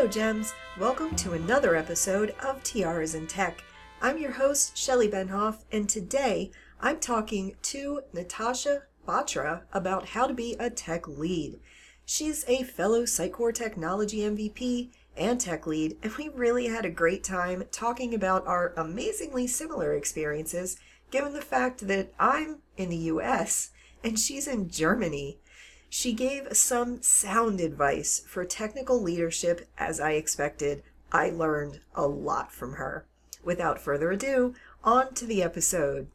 Hello, Gems. Welcome to another episode of Tiaras in Tech. I'm your host, Shelly Benhoff, and today I'm talking to Natasha Batra about how to be a tech lead. She's a fellow Sitecore Technology MVP and tech lead, and we really had a great time talking about our amazingly similar experiences, given the fact that I'm in the US and she's in Germany. She gave some sound advice for technical leadership as I expected. I learned a lot from her. Without further ado, on to the episode.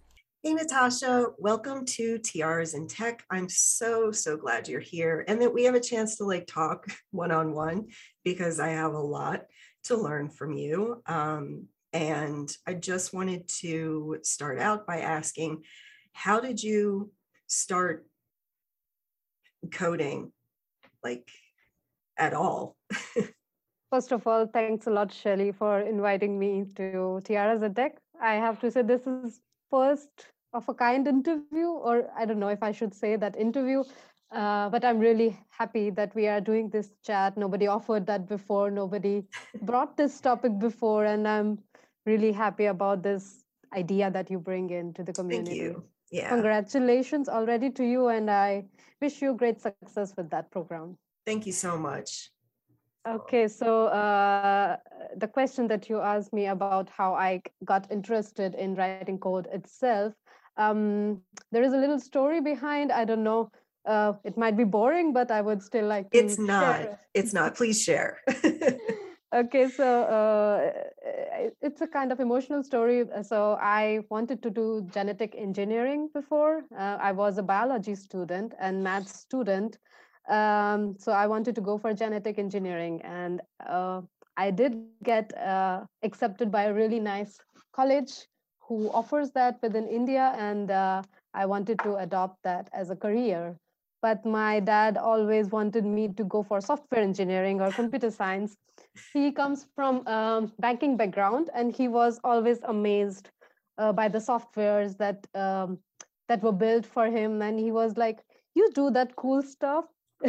Hey, Natasha, welcome to Tiaras in Tech. I'm so, so glad you're here and that we have a chance to like talk one on one because I have a lot to learn from you. Um, and I just wanted to start out by asking how did you start coding like at all. First of all, thanks a lot, Shelly, for inviting me to Tiaras Tech. I have to say this is first of a kind interview, or I don't know if I should say that interview, uh, but I'm really happy that we are doing this chat. Nobody offered that before. Nobody brought this topic before, and I'm really happy about this idea that you bring into the community. Thank you. Yeah. Congratulations already to you, and I wish you great success with that program. Thank you so much. Okay, so uh, the question that you asked me about how I got interested in writing code itself, um, there is a little story behind. I don't know. Uh, it might be boring, but I would still like to. It's not. It's not. Please share. okay, so uh, it's a kind of emotional story. So I wanted to do genetic engineering before. Uh, I was a biology student and math student. Um, so I wanted to go for genetic engineering, and uh, I did get uh, accepted by a really nice college who offers that within India, and uh, I wanted to adopt that as a career. But my dad always wanted me to go for software engineering or computer science. He comes from um, banking background and he was always amazed uh, by the softwares that um, that were built for him. And he was like you do that cool stuff?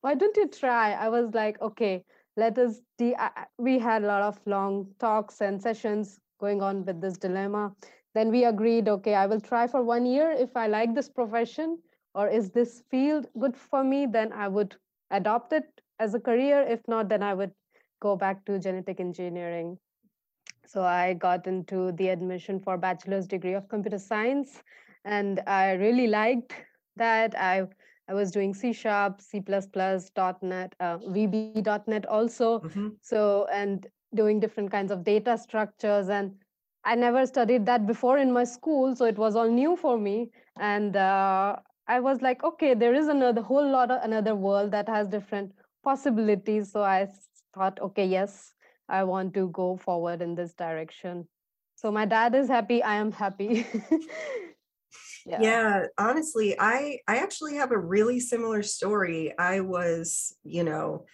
Why don't you try? I was like okay let us de- we had a lot of long talks and sessions going on with this dilemma. Then we agreed okay i will try for one year if i like this profession or is this field good for me then i would adopt it as a career if not then i would go back to genetic engineering. So I got into the admission for bachelor's degree of computer science, and I really liked that. I I was doing C sharp, C++, plus .NET, uh, VB.NET also. Mm-hmm. So and doing different kinds of data structures and I never studied that before in my school, so it was all new for me. And uh, I was like, okay, there is another whole lot of another world that has different possibilities. So I thought, okay, yes, I want to go forward in this direction. So my dad is happy, I am happy. yeah. yeah honestly i i actually have a really similar story i was you know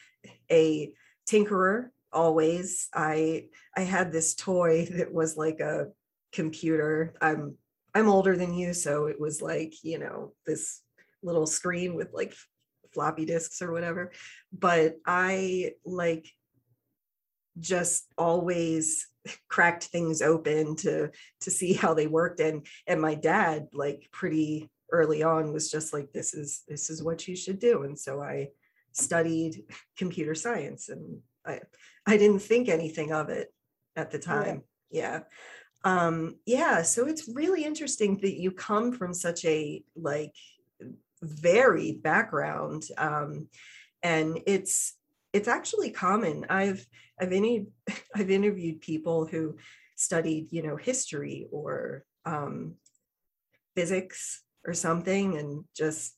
a tinkerer always i i had this toy that was like a computer i'm i'm older than you so it was like you know this little screen with like floppy disks or whatever but i like just always cracked things open to to see how they worked and and my dad like pretty early on was just like this is this is what you should do and so i studied computer science and i i didn't think anything of it at the time yeah, yeah. Um yeah so it's really interesting that you come from such a like varied background um, and it's it's actually common. I've i've any i've interviewed people who studied you know history or um, physics or something and just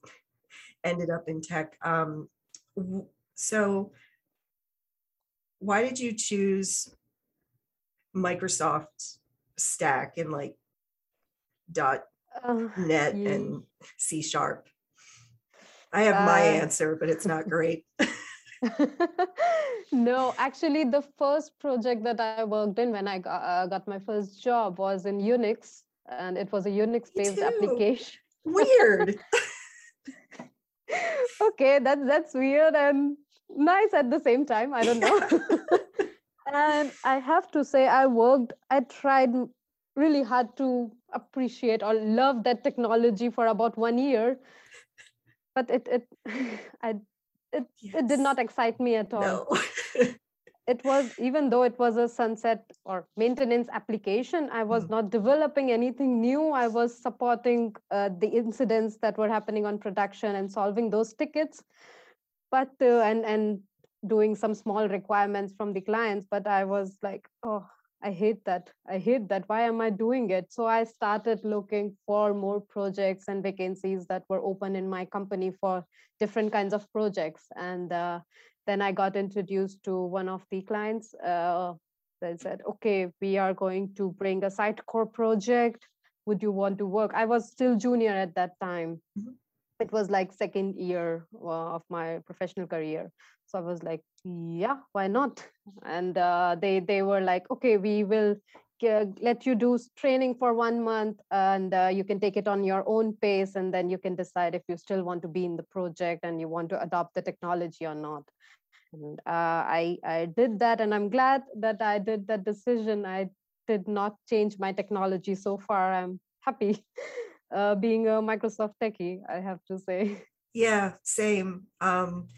ended up in tech. Um, so why did you choose microsoft stack and like dot uh, net yeah. and c sharp I have my uh, answer, but it's not great. no, actually, the first project that I worked in when I got, uh, got my first job was in Unix, and it was a Unix based application. Weird. okay, that's that's weird, and nice at the same time i don't know and i have to say i worked i tried really hard to appreciate or love that technology for about one year but it it i it, yes. it did not excite me at all no. it was even though it was a sunset or maintenance application i was mm. not developing anything new i was supporting uh, the incidents that were happening on production and solving those tickets but uh, and and doing some small requirements from the clients but i was like oh i hate that. I hate that. Why am i doing it? So i started looking for more projects and vacancies that were open in my company for different kinds of projects. And uh, then i got introduced to one of the clients uh, that said okay we are going to bring a Sitecore project. Would you want to work? I was still junior at that time. Mm-hmm. It was like second year uh, of my professional career. So i was like yeah why not? And uh, they they were like okay we will let you do training for one month and uh, you can take it on your own pace and then you can decide if you still want to be in the project and you want to adopt the technology or not. And uh, i i did that and i'm glad that i did that decision. I did not change my technology so far. I'm happy uh, being a microsoft techie i have to say yeah same um,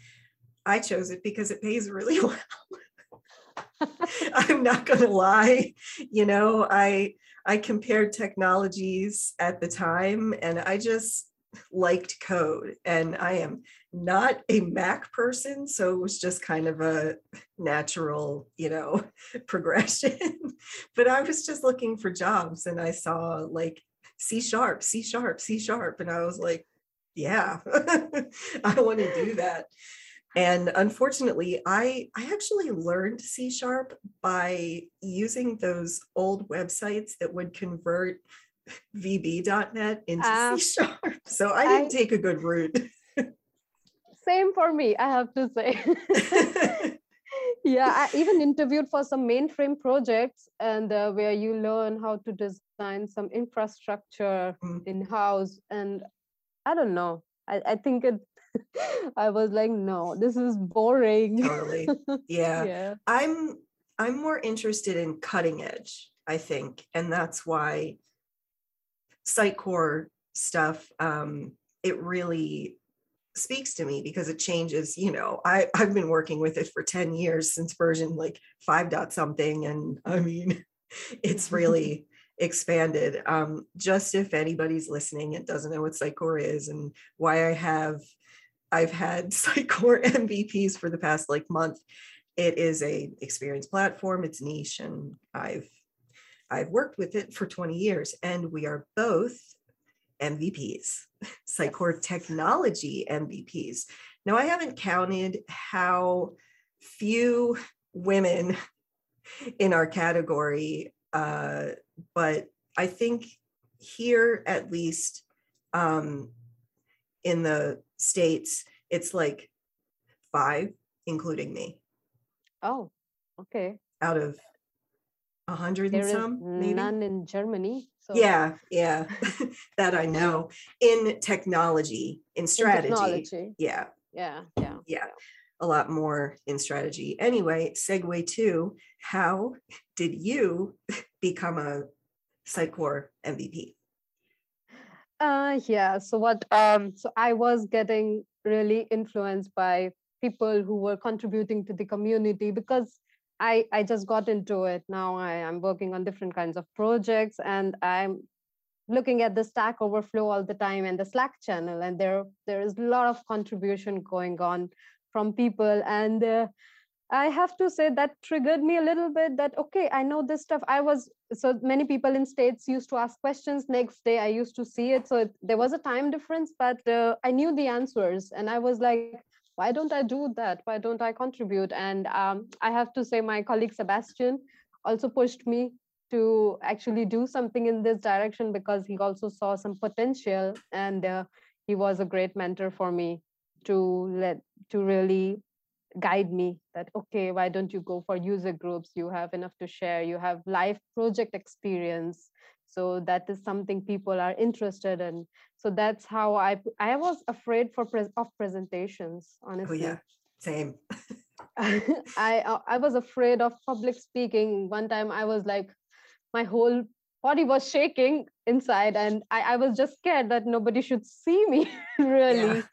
i chose it because it pays really well I'm not going to lie. You know, I I compared technologies at the time and I just liked code and I am not a Mac person so it was just kind of a natural, you know, progression. but I was just looking for jobs and I saw like C sharp, C sharp, C sharp. And I was like, yeah, I want to do that. And unfortunately i i actually learned c sharp by using those old websites that would convert vb.net into um, c sharp. So i didn't I, take a good route. Same for me i have to say yeah i even interviewed for some mainframe projects and uh, where you learn how to design some infrastructure mm. in house and i don't know I, I think it I was like, no, this is boring. Totally. Yeah. yeah. I'm I'm more interested in cutting edge, I think. And that's why Sitecore stuff, um, it really speaks to me because it changes, you know, I, I've been working with it for 10 years since version like five dot something. And I mean, it's really expanded. Um, just if anybody's listening and doesn't know what Sitecore is and why I have I've had Sitecore MVPs for the past like month. It is a experience platform. It's niche, and I've I've worked with it for 20 years, and we are both MVPs, Sitecore technology MVPs. Now I haven't counted how few women in our category, uh, but I think here at least um, in the states it's like five including me. Oh okay. Out of a hundred and some maybe none in germany so. yeah yeah that i know in technology in strategy, in technology. yeah yeah yeah yeah a lot more in strategy anyway segue to how did you become a Sitecore mvp uh, yeah. So what? Um, so I was getting really influenced by people who were contributing to the community because I I just got into it. Now I am working on different kinds of projects and I'm looking at the Stack Overflow all the time and the Slack channel, and there there is a lot of contribution going on from people and. Uh, I have to say that triggered me a little bit that, okay, I know this stuff. I was, so many people in states used to ask questions. Next day, I used to see it. So it, there was a time difference, but uh, I knew the answers. And I was like, why don't I do that? Why don't I contribute? And um, I have to say, my colleague Sebastian also pushed me to actually do something in this direction because he also saw some potential and uh, he was a great mentor for me to let to really guide me that okay why don't you go for user groups you have enough to share you have live project experience so that is something people are interested in so that's how i i was afraid for pres of presentations honestly oh, yeah same. I I was afraid of public speaking. One time I was like, my whole body was shaking inside, and I, I was just scared that nobody should see me really.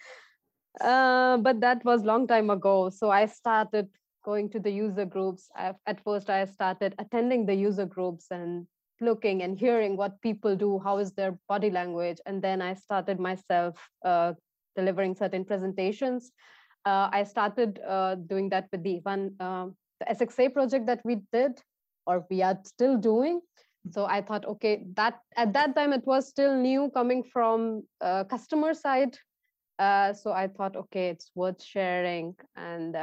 Yeah. Uh, but that was long time ago. So I started going to the user groups. I, at first, I started attending the user groups and looking and hearing what people do, how is their body language, and then I started myself uh, delivering certain presentations uh, I started uh, doing that with the one uh, the SXA project that we did, or we are still doing. So I thought, okay, that at that time it was still new coming from uh, customer side. Uh, so I thought, okay, it's worth sharing, and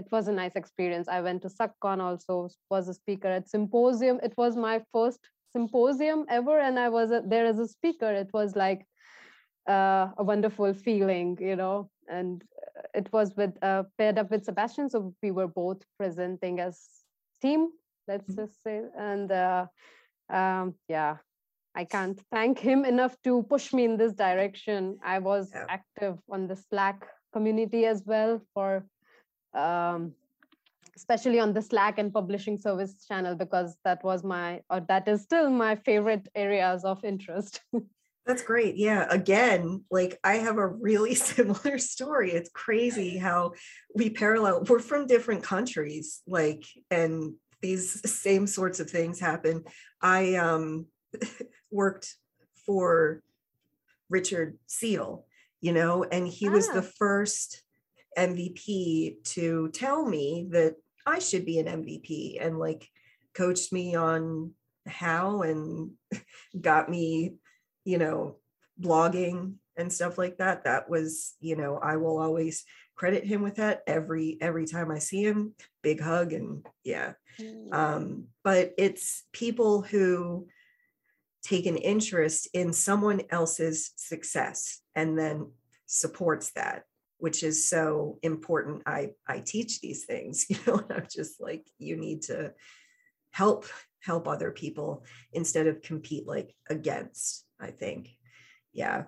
it was a nice experience. I went to SUGCON also, was a speaker at Symposium. It was my first symposium ever, and I was a, there as a speaker. It was like uh, a wonderful feeling, you know. And uh, it was with uh, paired up with Sebastian, so we were both presenting as team. Let's mm-hmm. just say, and uh, um, yeah, I can't thank him enough to push me in this direction. I was yeah. active on the Slack community as well for um, especially on the Slack and publishing service channel because that was my or that is still my favorite areas of interest. That's great. Yeah. Again, like I have a really similar story. It's crazy how we parallel, we're from different countries, like, and these same sorts of things happen. I um, worked for Richard Seal, you know, and he ah. was the ah. first MVP to tell me that I should be an MVP and like coached me on how and got me you know, blogging and stuff like that. That was, you know, I will always credit him with that every every time I see him. Big hug and yeah. Mm. Um, but it's people who take an interest in someone else's success and then supports that which is so important i i teach these things you know i'm just like you need to help help other people instead of compete like against I think. Yeah.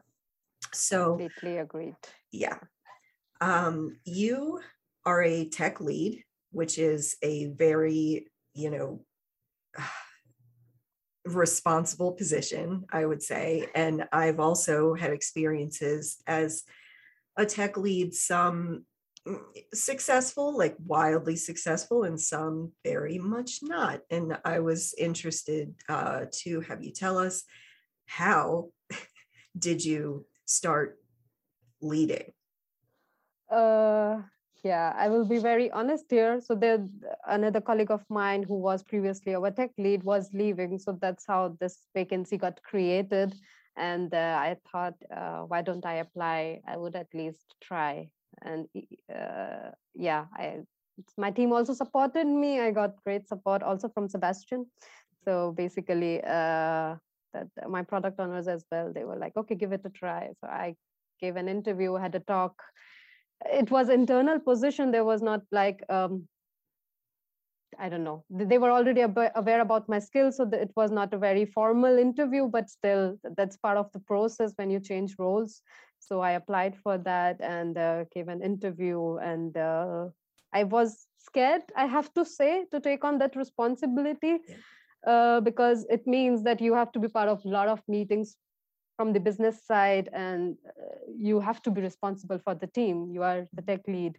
So completely agreed. Yeah. Um, you are a tech lead, which is a very, you know, responsible position, I would say. And I've also had experiences as a tech lead, some mm, successful, like wildly successful, and some very much not. And I was interested uh, to have you tell us how did you start leading? Uh, yeah, I will be very honest here. So there, another colleague of mine who was previously our tech lead was leaving. So that's how this vacancy got created. And uh, I thought, uh, why don't I apply? I would at least try. And uh, yeah, I my team also supported me. I got great support also from Sebastian. So basically, uh, that my product owners as well they were like okay give it a try so i gave an interview had a talk it was internal position there was not like um, i don't know. They were already aware about my skills so it was not a very formal interview but still that's part of the process when you change roles. So i applied for that and uh, gave an interview and uh, i was scared i have to say to take on that responsibility yeah. uh, because it means that you have to be part of a lot of meetings from the business side and uh, you have to be responsible for the team. You are the tech lead.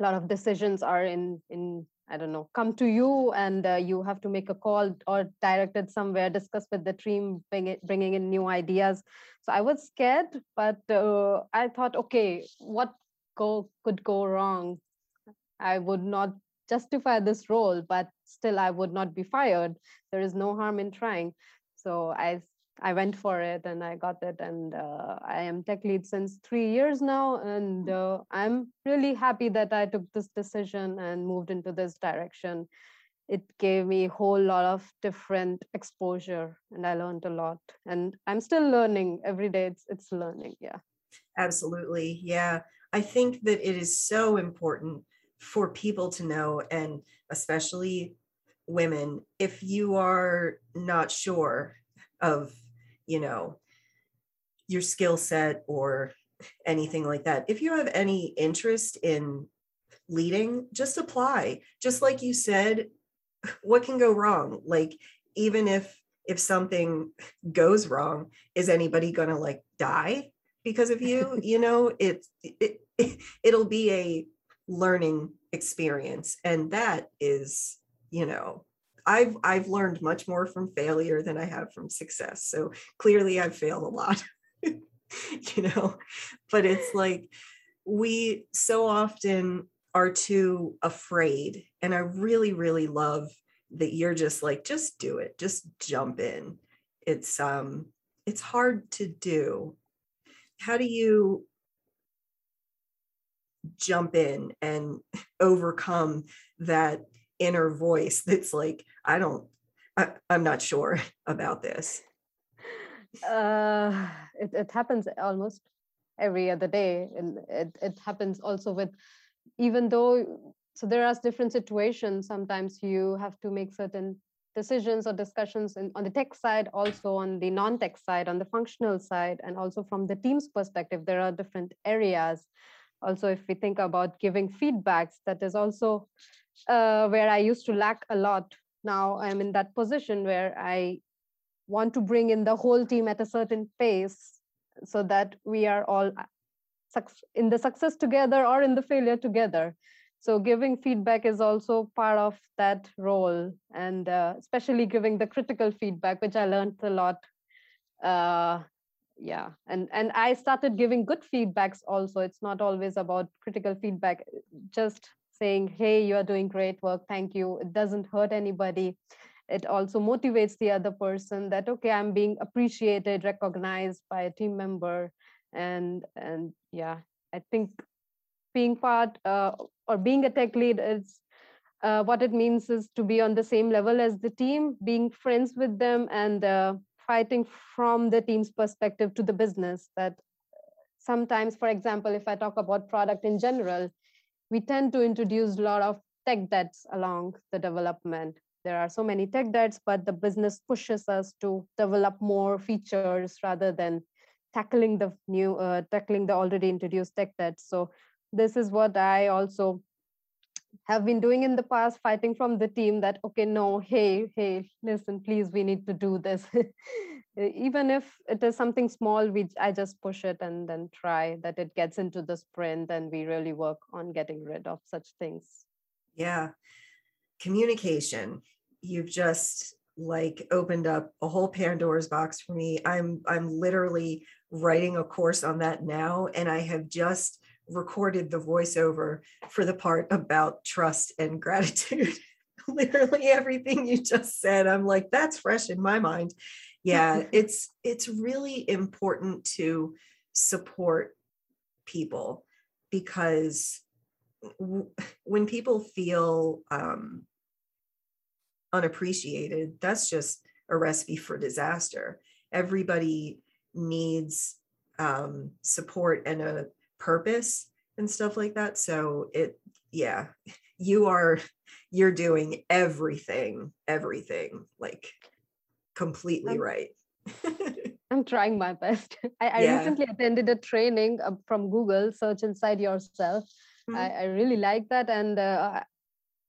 A lot of decisions are in in i don't know come to you and uh, you have to make a call or direct it somewhere discuss with the team bring it, bringing in new ideas. So i was scared but uh, i thought okay what go could go wrong? I would not justify this role but still i would not be fired. There is no harm in trying. So i i went for it and i got it and uh, i am tech lead since three years now and uh, i'm really happy that i took this decision and moved into this direction. It gave me a whole lot of different exposure and i learned a lot and i'm still learning. Every day it's it's learning yeah. Absolutely yeah. I think that it is so important for people to know and especially women if you are not sure of you know your skill set or anything like that. If you have any interest in leading just apply. Just like you said what can go wrong? Like even if if something goes wrong is anybody going to like die because of you? You know it, it, it it'll be a learning experience. And that is you know i've i've learned much more from failure than i have from success. So clearly i've failed a lot you know but it's like we so often are too afraid and i really really love that you're just like just do it. Just jump in. It's um it's hard to do. How do you jump in and overcome that inner voice that's like i don't I, am not sure about this. Uh it, it happens almost every other day and it, it happens also with even though so there are different situations sometimes you have to make certain decisions or discussions in, on the tech side also on the non-tech side on the functional side and also from the team's perspective there are different areas. Also if we think about giving feedbacks that is also uh, where i used to lack a lot. Now i'm in that position where i want to bring in the whole team at a certain pace so that we are all in the success together or in the failure together. So giving feedback is also part of that role and uh, especially giving the critical feedback which i learned a lot uh, yeah. And and i started giving good feedbacks also. It's not always about critical feedback just saying hey you are doing great work. Thank you. It doesn't hurt anybody. It also motivates the other person that okay i'm being appreciated recognized by a team member. And and yeah i think being part uh, or being a tech lead is uh, what it means is to be on the same level as the team being friends with them and uh, fighting from the team's perspective to the business. That sometimes for example if i talk about product in general we tend to introduce a lot of tech debts along the development. There are so many tech debts but the business pushes us to develop more features rather than tackling the new uh, tackling the already introduced tech debts. So this is what i also have been doing in the past fighting from the team that okay no hey hey listen please we need to do this. Even if it is something small we i just push it and then try that it gets into the sprint and we really work on getting rid of such things. Yeah. Communication. You've just like opened up a whole pandora's box for me. I'm i'm literally writing a course on that now and i have just recorded the voiceover for the part about trust and gratitude literally everything you just said i'm like that's fresh in my mind yeah it's it's really important to support people because w- when people feel um, unappreciated, that's just a recipe for disaster. Everybody needs um, support and a purpose and stuff like that. So it, yeah, you are, you're doing everything, everything like completely I'm, right. I'm trying my best. I, I yeah. recently attended a training uh, from Google, Search Inside Yourself. Mm-hmm. I, I, really like that. And uh,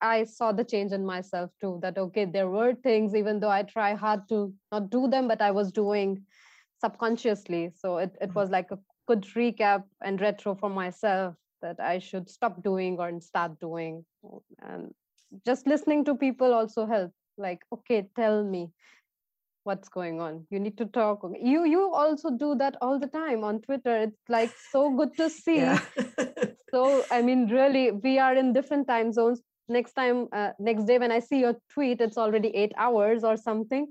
I saw the change in myself too. That okay, there were things, even though I try hard to not do them, but I was doing subconsciously. So it, it mm-hmm. was like a good recap and retro for myself that I should stop doing or start doing. And just listening to people also help. Like, okay, tell me what's going on. You need to talk. You you also do that all the time on Twitter. It's like so good to see. Yeah. so I mean, really, we are in different time zones, next time uh, next day when i see your tweet it's already eight hours or something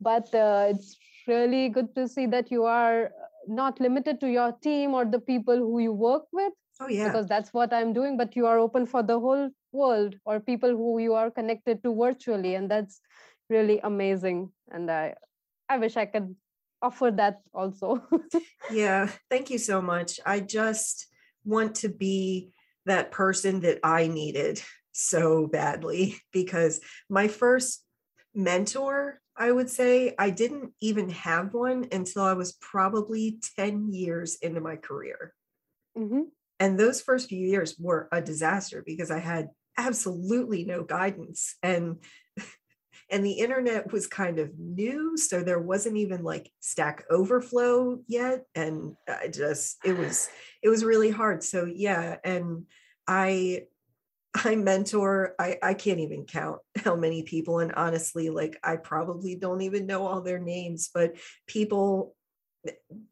but uh, it's really good to see that you are not limited to your team or the people who you work with oh yeah. because that's what i'm doing but you are open for the whole world or people who you are connected to virtually and that's really amazing. And i i wish i could offer that also. Yeah thank you so much. I just want to be that person that i needed so badly because my first mentor, I would say. I didn't even have one until I was probably 10 years into my career. Mm-hmm. And those first few years were a disaster because I had absolutely no guidance. And and the internet was kind of new so there wasn't even like stack overflow yet and i just it was it was really hard so yeah and i I mentor, I, I can't even count how many people. And honestly, like I probably don't even know all their names, but people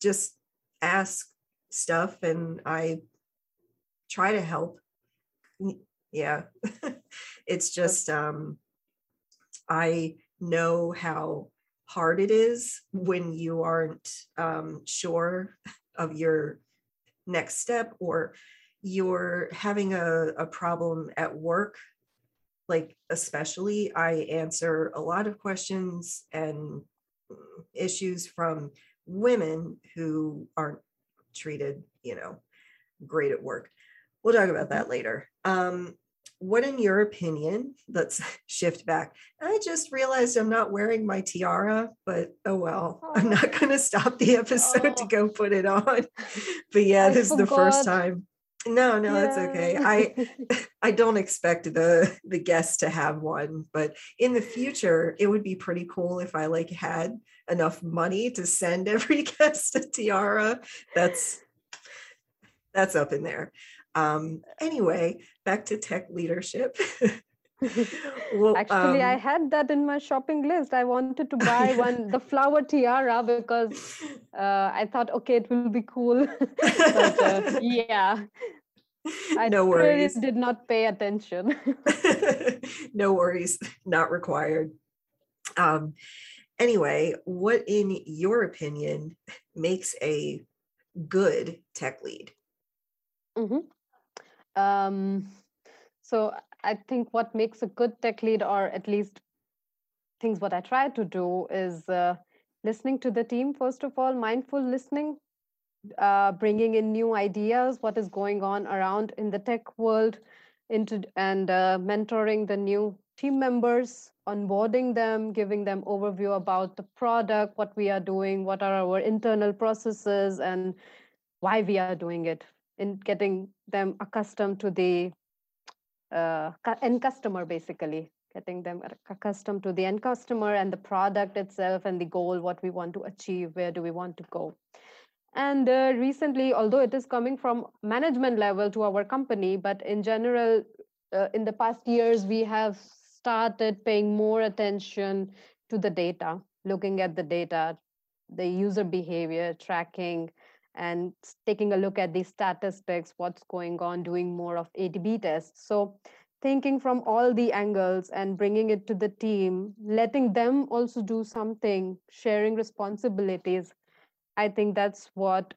just ask stuff and I try to help. Yeah. it's just um I know how hard it is when you aren't um sure of your next step or you're having a, a problem at work, like especially, I answer a lot of questions and issues from women who aren't treated, you know, great at work. We'll talk about that later. Um, what, in your opinion, let's shift back. I just realized I'm not wearing my tiara, but oh well, oh. I'm not going to stop the episode oh. to go put it on. But yeah, I this forgot. is the first time no, no, that's okay. I I don't expect the the guests to have one, but in the future, it would be pretty cool if I like had enough money to send every guest a tiara. That's that's up in there. Um, anyway, back to tech leadership. well, Actually, um, I had that in my shopping list. I wanted to buy one, the flower tiara, because uh, I thought, okay, it will be cool. but, uh, yeah, I no worries. Did not pay attention. no worries, not required. Um, anyway, what, in your opinion, makes a good tech lead? Mm-hmm. Um, so I think what makes a good tech lead, or at least things what I try to do, is uh, listening to the team first of all, mindful listening, uh, bringing in new ideas, what is going on around in the tech world, into and uh, mentoring the new team members, onboarding them, giving them overview about the product, what we are doing, what are our internal processes, and why we are doing it, in getting them accustomed to the uh, end customer, basically getting them accustomed to the end customer and the product itself and the goal, what we want to achieve, where do we want to go. And uh, recently, although it is coming from management level to our company, but in general, uh, in the past years, we have started paying more attention to the data, looking at the data, the user behavior tracking, and taking a look at the statistics, what's going on, doing more of A/B tests. So thinking from all the angles and bringing it to the team, letting them also do something, sharing responsibilities I think that's what,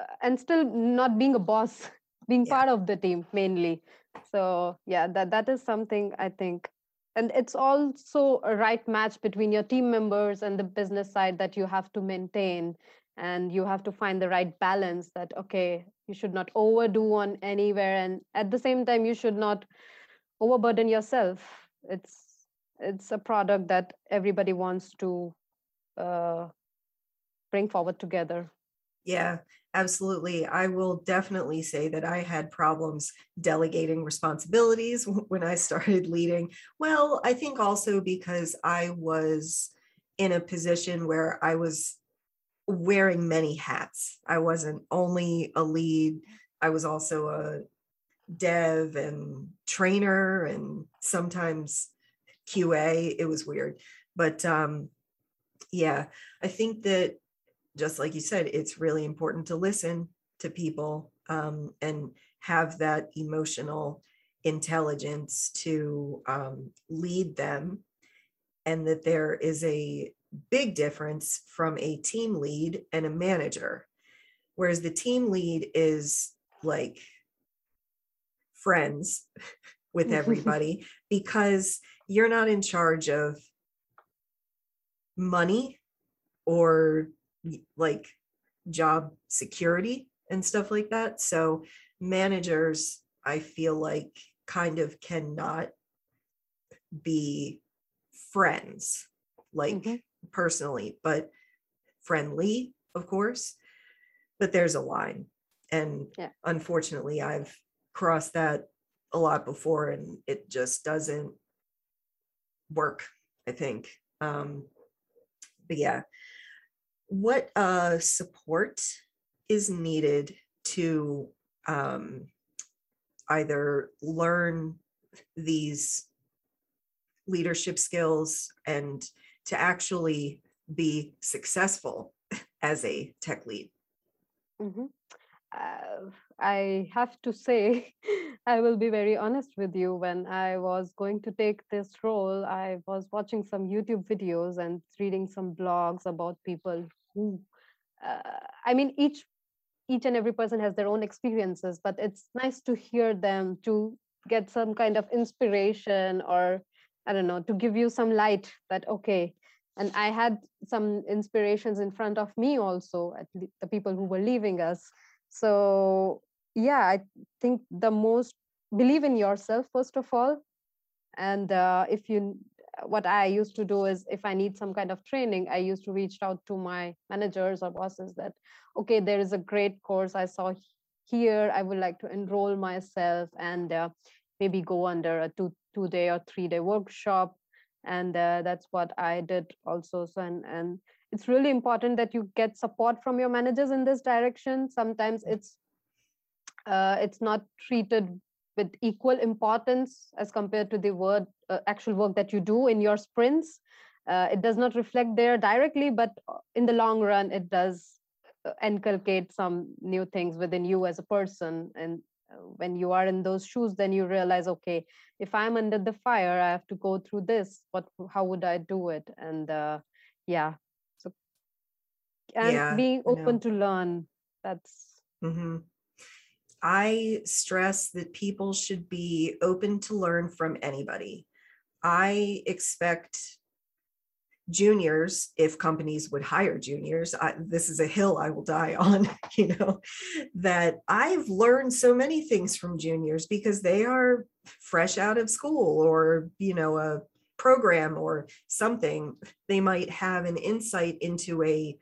uh, and still not being a boss, being yeah. part of the team mainly. So yeah, that that is something I think, and it's also a right match between your team members and the business side that you have to maintain, and you have to find the right balance. That okay, you should not overdo on anywhere, and at the same time, you should not overburden yourself. It's it's a product that everybody wants to uh, bring forward together yeah absolutely i will definitely say that i had problems delegating responsibilities when i started leading well i think also because i was in a position where i was wearing many hats i wasn't only a lead i was also a dev and trainer and sometimes qa it was weird but um yeah i think that just like you said, it's really important to listen to people um, and have that emotional intelligence to um, lead them. And that there is a big difference from a team lead and a manager. Whereas the team lead is like friends with everybody because you're not in charge of money or like job security and stuff like that. So managers, I feel like kind of cannot be friends, like mm-hmm. Personally, but friendly, of course. But there's a line. And yeah. unfortunately, I've crossed that a lot before and it just doesn't work, I think. Um, but yeah, what uh, support is needed to um, either learn these leadership skills and to actually be successful as a tech lead? Mm-hmm. Uh, I have to say, I will be very honest with you. When I was going to take this role, I was watching some YouTube videos and reading some blogs about people who, uh, I mean, each each and every person has their own experiences, but it's nice to hear them to get some kind of inspiration or I don't know to give you some light that okay. And I had some inspirations in front of me also, at the people who were leaving us. So yeah i think the most believe in yourself first of all. And uh, if you what i used to do is if i need some kind of training i used to reach out to my managers or bosses that okay there is a great course i saw here. I would like to enroll myself and uh, maybe go under a two two day or three day workshop and uh, that's what i did also so and and it's really important that you get support from your managers in this direction. Sometimes it's uh, it's not treated with equal importance as compared to the word uh, actual work that you do in your sprints. Uh, it does not reflect there directly but in the long run it does uh, inculcate some new things within you as a person and uh, when you are in those shoes then you realize okay if i'm under the fire i have to go through this. What how would i do it? And uh, yeah. So and yeah, being open to learn that's mm-hmm. i stress that people should be open to learn from anybody. I expect juniors if companies would hire juniors I, this is a hill i will die on you know that i've learned so many things from juniors because they are fresh out of school or you know a program or something. They might have an insight into a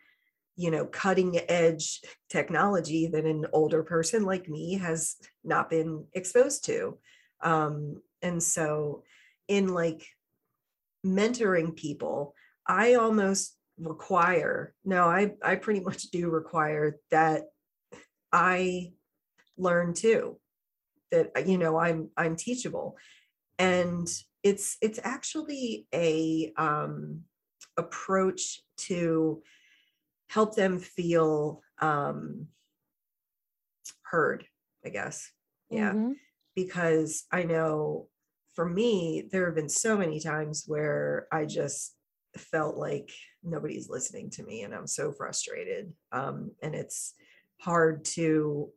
you know cutting edge technology that an older person like me has not been exposed to. Um, and so in like mentoring people i almost require no i i pretty much do require that i learn too that you know i'm i'm teachable and it's it's actually a um approach to help them feel um, heard, I guess. Yeah. Mm-hmm. Because I know for me, there have been so many times where I just felt like nobody's listening to me and I'm so frustrated. Um, and it's hard to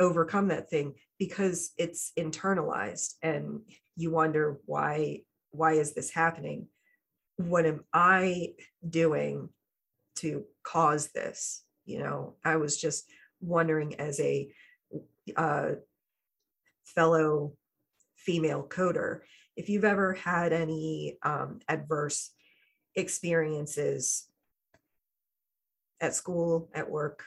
overcome that thing because it's internalized and you wonder why why is this happening what am i doing to cause this you know i was just wondering as a uh, fellow female coder if you've ever had any um, adverse experiences at school at work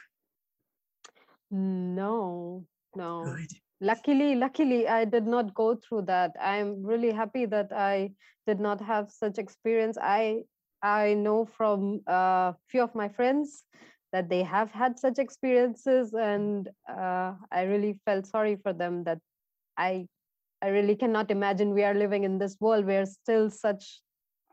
no no Good. luckily luckily i did not go through that i'm really happy that i did not have such experience i I know from a uh, few of my friends that they have had such experiences, and uh, I really felt sorry for them. That I, I really cannot imagine we are living in this world where still such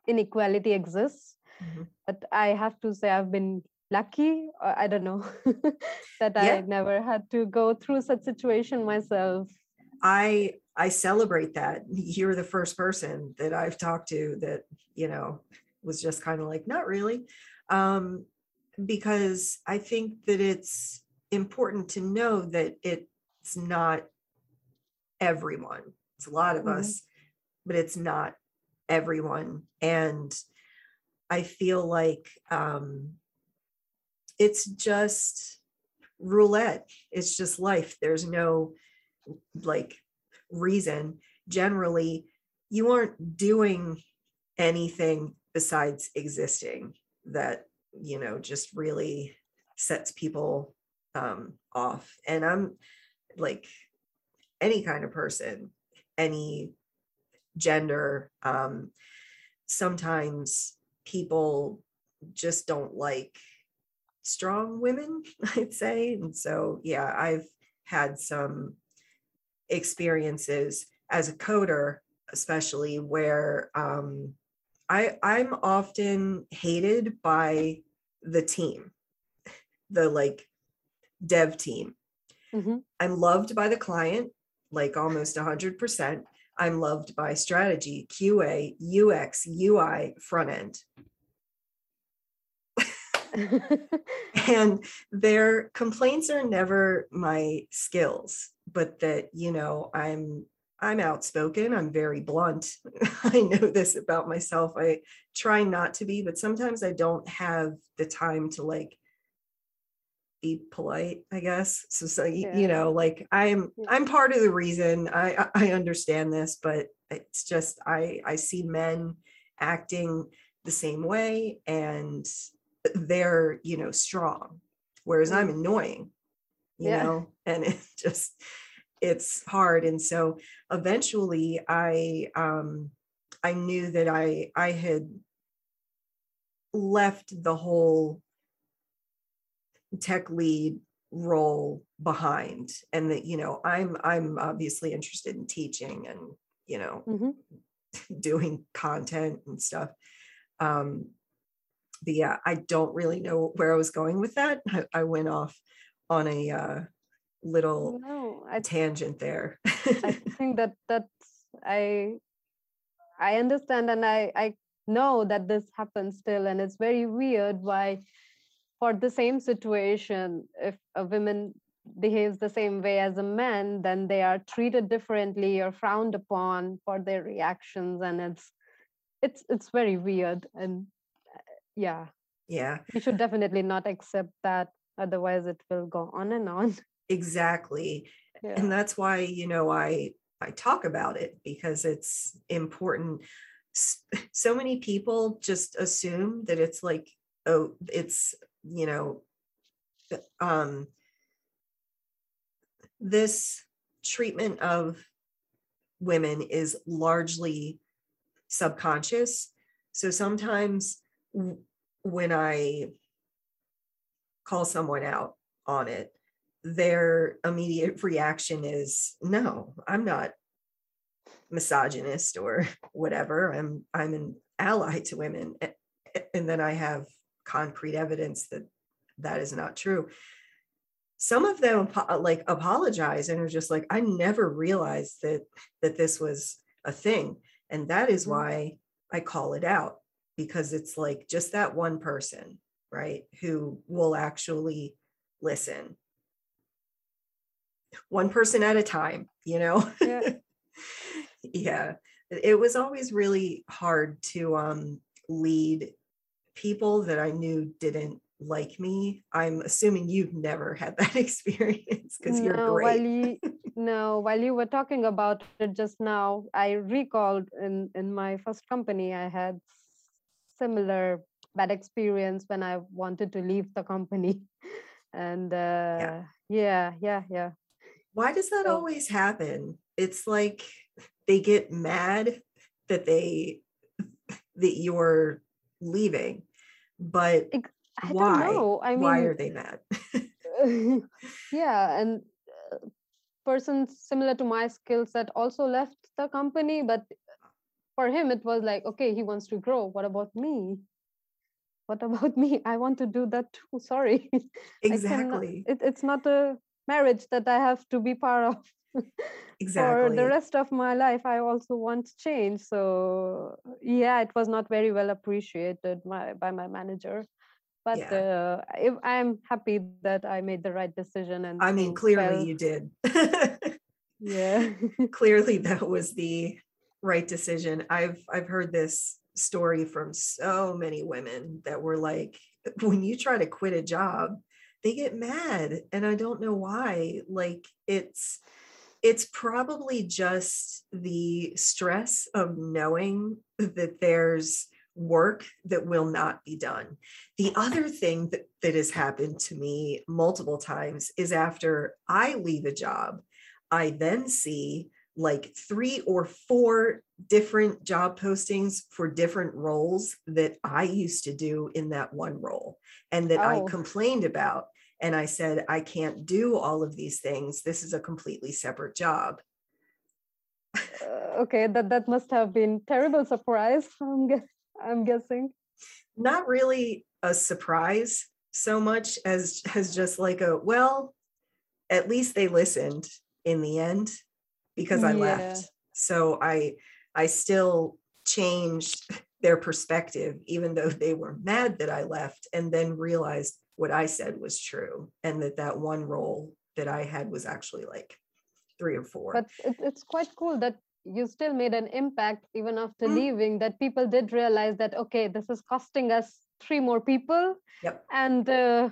inequality exists. Mm-hmm. But I have to say, I've been lucky. I don't know that yeah. I never had to go through such situation myself. I I celebrate that. You're the first person that I've talked to that you know was just kind of like, not really. Um, because I think that it's important to know that it's not everyone. It's a lot of mm-hmm. us, but it's not everyone. And I feel like um, it's just roulette. It's just life. There's no like reason. Generally, you aren't doing anything besides existing that you know just really sets people um off and i'm like any kind of person any gender um sometimes people just don't like strong women i'd say and so yeah i've had some experiences as a coder especially where um I I'm often hated by the team, the like dev team. Mm-hmm. I'm loved by the client, like almost 100%. I'm loved by strategy, QA, UX, UI, front end. and their complaints are never my skills, but that, you know, I'm I'm outspoken. I'm very blunt. I know this about myself. I try not to be, but sometimes I don't have the time to like be polite, I guess. So, so yeah. you know, like I'm, I'm part of the reason. I I understand this, but it's just I I see men acting the same way, and they're you know strong, whereas I'm mm. annoying. You yeah. know, and it just it's hard and so eventually i um i knew that i i had left the whole tech lead role behind and that you know i'm i'm obviously interested in teaching and you know mm-hmm. doing content and stuff um but yeah i don't really know where i was going with that i, I went off on a uh little no, I, tangent there. I think that that's I I understand and I I know that this happens still and it's very weird why for the same situation if a woman behaves the same way as a man then they are treated differently or frowned upon for their reactions and it's it's it's very weird and uh, yeah. Yeah. We should definitely not accept that otherwise it will go on and on. Exactly. Yeah. and that's why you know i i talk about it because it's important. So many people just assume that it's like oh it's you know um this treatment of women is largely subconscious. So sometimes when i call someone out on it their immediate reaction is no i'm not misogynist or whatever. I'm i'm an ally to women. And then i have concrete evidence that that is not true some of them like apologize and are just like i never realized that that this was a thing and that is mm-hmm. why i call it out because it's like just that one person right who will actually listen one person at a time, you know? Yeah. yeah. It was always really hard to um, lead people that I knew didn't like me. I'm assuming you've never had that experience because no, you're great. While you, no, while you were talking about it just now, I recalled in, in my first company, I had similar bad experience when I wanted to leave the company. And uh, yeah. yeah, yeah, yeah. Why does that so, always happen? It's like they get mad that they that you're leaving, but I why? I mean, why are they mad? yeah, and uh, persons similar to my skill set also left the company, but for him it was like, okay, he wants to grow. What about me? What about me? I want to do that too. Sorry. Exactly. It, it's not a marriage that I have to be part of. exactly. For the rest of my life, I also want change. So yeah, it was not very well appreciated my, by my manager. But yeah. uh, if, I'm happy that I made the right decision. And I mean, clearly fell. you did. yeah. clearly that was the right decision. I've I've heard this story from so many women that were like, when you try to quit a job, they get mad and i don't know why like it's it's probably just the stress of knowing that there's work that will not be done. The other thing that, that has happened to me multiple times is after I leave a job, I then see like three or four different job postings for different roles that I used to do in that one role and that oh. I complained about. And I said, I can't do all of these things. This is a completely separate job. Uh, okay, that, that must have been terrible surprise. I'm, gu- I'm guessing. Not really a surprise so much as as just like a well, at least they listened in the end because I yeah. left. So I I still changed their perspective, even though they were mad that I left, and then realized what I said was true, and that that one role that I had was actually like three or four. But it's quite cool that you still made an impact even after mm-hmm. leaving. That people did realize that okay, this is costing us three more people. Yep. And uh,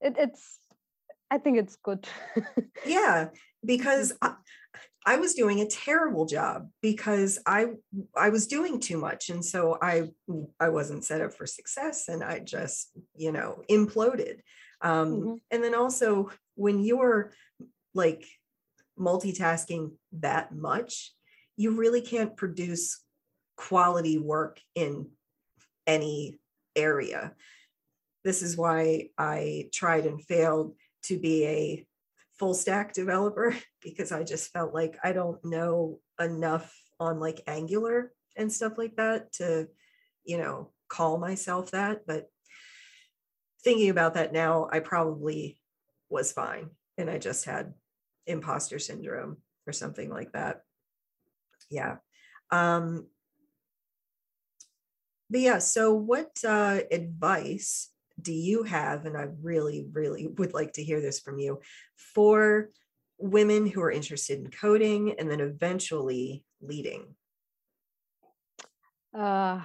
it, it's I think it's good. yeah, because I, I, was doing a terrible job because I I was doing too much, and so I I wasn't set up for success, and I just you know imploded. Um, mm-hmm. And then also when you're like multitasking that much, you really can't produce quality work in any area. This is why I tried and failed to be a full stack developer because I just felt like I don't know enough on like Angular and stuff like that to, you know, call myself that. But thinking about that now, I probably was fine and I just had imposter syndrome or something like that. Yeah. Um, but yeah, so what uh, advice do you have, and I really, really would like to hear this from you, for women who are interested in coding and then eventually leading? Uh,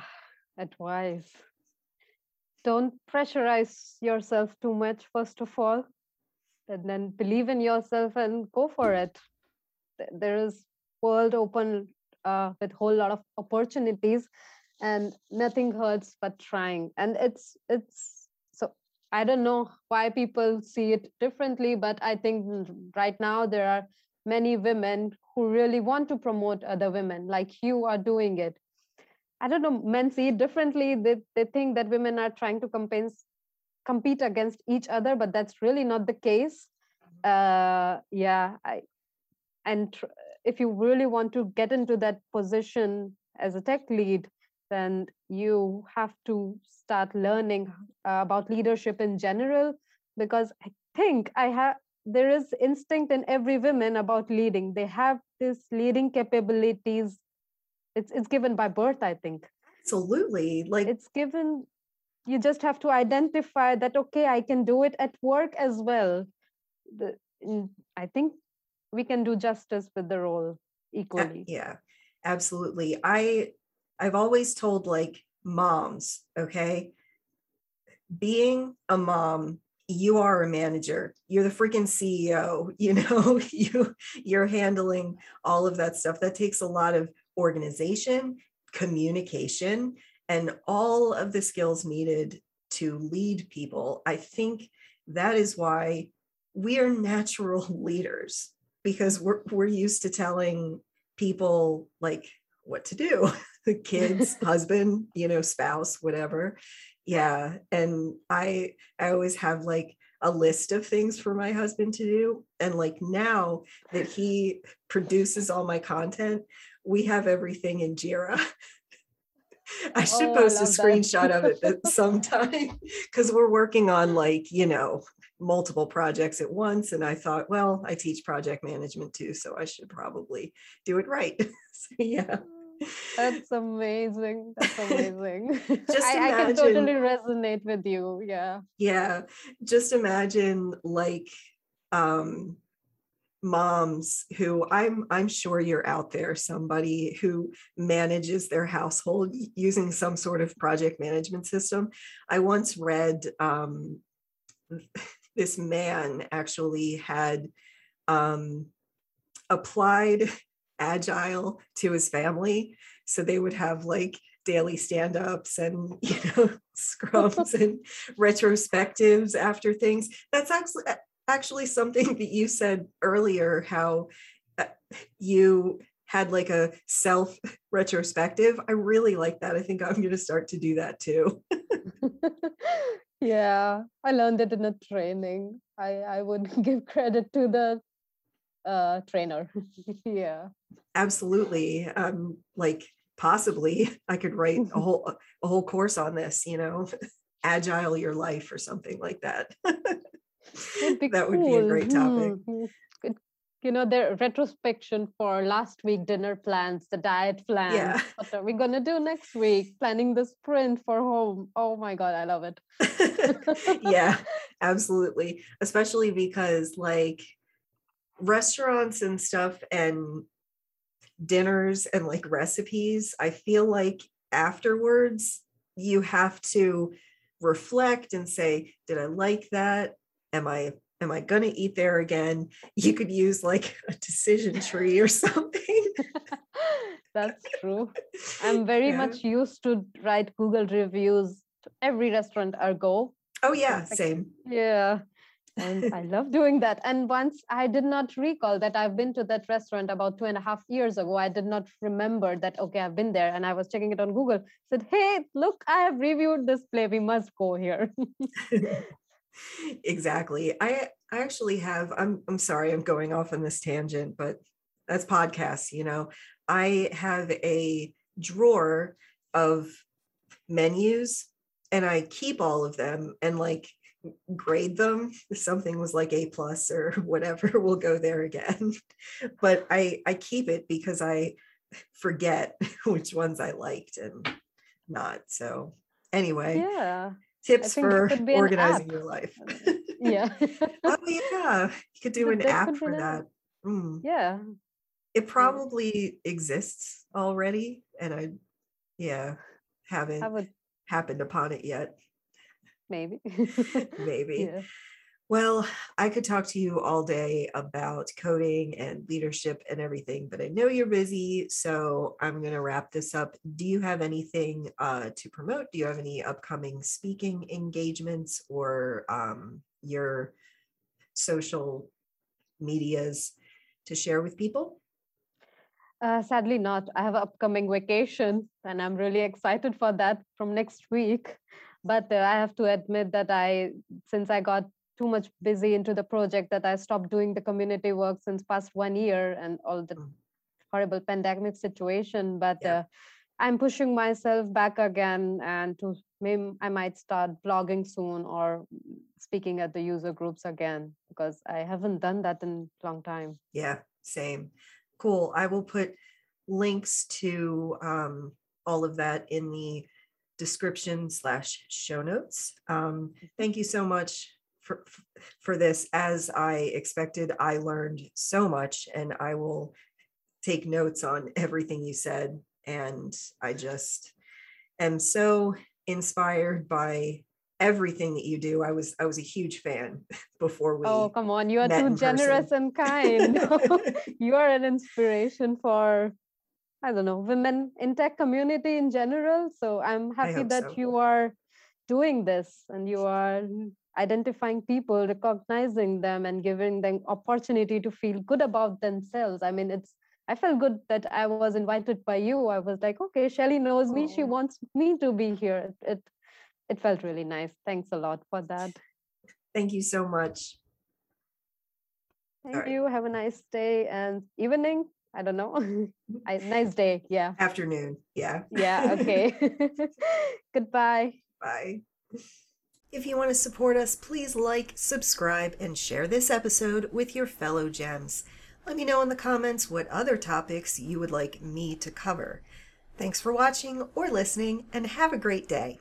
advice. Don't pressurize yourself too much, first of all, and then believe in yourself and go for it. There is world open uh, with whole lot of opportunities and nothing hurts but trying and it's it's I don't know why people see it differently, but I think right now there are many women who really want to promote other women, like you are doing it. I don't know, men see it differently. They, they think that women are trying to compense, compete against each other, but that's really not the case. Uh, yeah, I, and tr- if you really want to get into that position as a tech lead, then you have to start learning uh, about leadership in general because i think i have there is instinct in every woman about leading. They have this leading capabilities. It's it's given by birth i think. Absolutely like it's given you just have to identify that okay i can do it at work as well. The, i think we can do justice with the role equally. yeah absolutely. I i've always told like moms, okay? Being a mom, you are a manager. You're the freaking CEO, you know, you you're handling all of that stuff. That takes a lot of organization, communication, and all of the skills needed to lead people. I think that is why we are natural leaders because we're we're used to telling people like what to do the kids husband you know spouse whatever. Yeah and i i always have like a list of things for my husband to do and like now that he produces all my content we have everything in jira. I should oh, post I a screenshot of it sometime because we're working on like, you know, multiple projects at once. And I thought, well, I teach project management too, so I should probably do it right. so, yeah. That's amazing. That's amazing. Just I, imagine, I can totally resonate with you. Yeah. Yeah. Just imagine like um moms who I'm I'm sure you're out there somebody who manages their household using some sort of project management system. I once read um this man actually had um applied agile to his family. So they would have like daily stand-ups and you know scrums and retrospectives after things. That's actually actually something that you said earlier how uh, you had like a self retrospective. I really like that. I think I'm going to start to do that too. Yeah, I learned it in a training. I I would give credit to the uh trainer. yeah. Absolutely. Um like possibly I could write a whole a whole course on this, you know, agile your life or something like that. that would be a great topic. You know their retrospection for last week dinner plans the diet plan yeah. what are we going to do next week? Planning the sprint for home. Oh my god i love it. Yeah absolutely. Especially because like restaurants and stuff and dinners and like recipes i feel like afterwards you have to reflect and say did i like that? Am i am I going to eat there again? You could use like a decision tree or something. That's true. I'm very yeah. much used to write Google reviews to every restaurant I go. Oh yeah, same. Yeah. And I love doing that. And once I did not recall that I've been to that restaurant about two and a half years ago. I did not remember that, okay, I've been there. And I was checking it on Google. Said, hey, look, I have reviewed this play. We must go here exactly. I I actually have I'm I'm sorry I'm going off on this tangent, but that's podcasts, you know. I have a drawer of menus and I keep all of them and like grade them. If something was like A plus or whatever, we'll go there again. but I I keep it because I forget which ones I liked and not. So anyway. Yeah tips for organizing your life. yeah. oh yeah, you could do an app for that. Mm. Yeah. It probably exists already, and I, yeah, haven't would... happened upon it yet. Maybe. Maybe. Yeah. Well, I could talk to you all day about coding and leadership and everything, but I know you're busy, so I'm going to wrap this up. Do you have anything uh, to promote? Do you have any upcoming speaking engagements or um, your social medias to share with people? Uh, sadly, not. I have an upcoming vacation, and I'm really excited for that from next week. But uh, I have to admit that I, since I got too much busy into the project that I stopped doing the community work since past one year and all the mm. horrible pandemic situation. But yeah. uh, I'm pushing myself back again, and to maybe I might start blogging soon or speaking at the user groups again because I haven't done that in a long time. Yeah, same. Cool. I will put links to um, all of that in the description slash show notes. Um, thank you so much for for this as i expected i learned so much and i will take notes on everything you said and i just am so inspired by everything that you do i was i was a huge fan before we oh come on you are too generous person. and kind you are an inspiration for i don't know women in tech community in general so i'm happy that so. you are doing this and you are identifying people recognizing them and giving them opportunity to feel good about themselves. I mean it's i felt good that i was invited by you. I was like okay shelly knows me. She oh. wants me to be here. It, it felt really nice. Thanks a lot for that. Thank you so much. Thank All you. Have a nice day and evening. I don't know. I, nice day. Yeah. Afternoon. Yeah. Yeah okay. Goodbye. Bye if you want to support us, please like, subscribe, and share this episode with your fellow gems. Let me know in the comments what other topics you would like me to cover. Thanks for watching or listening, and have a great day.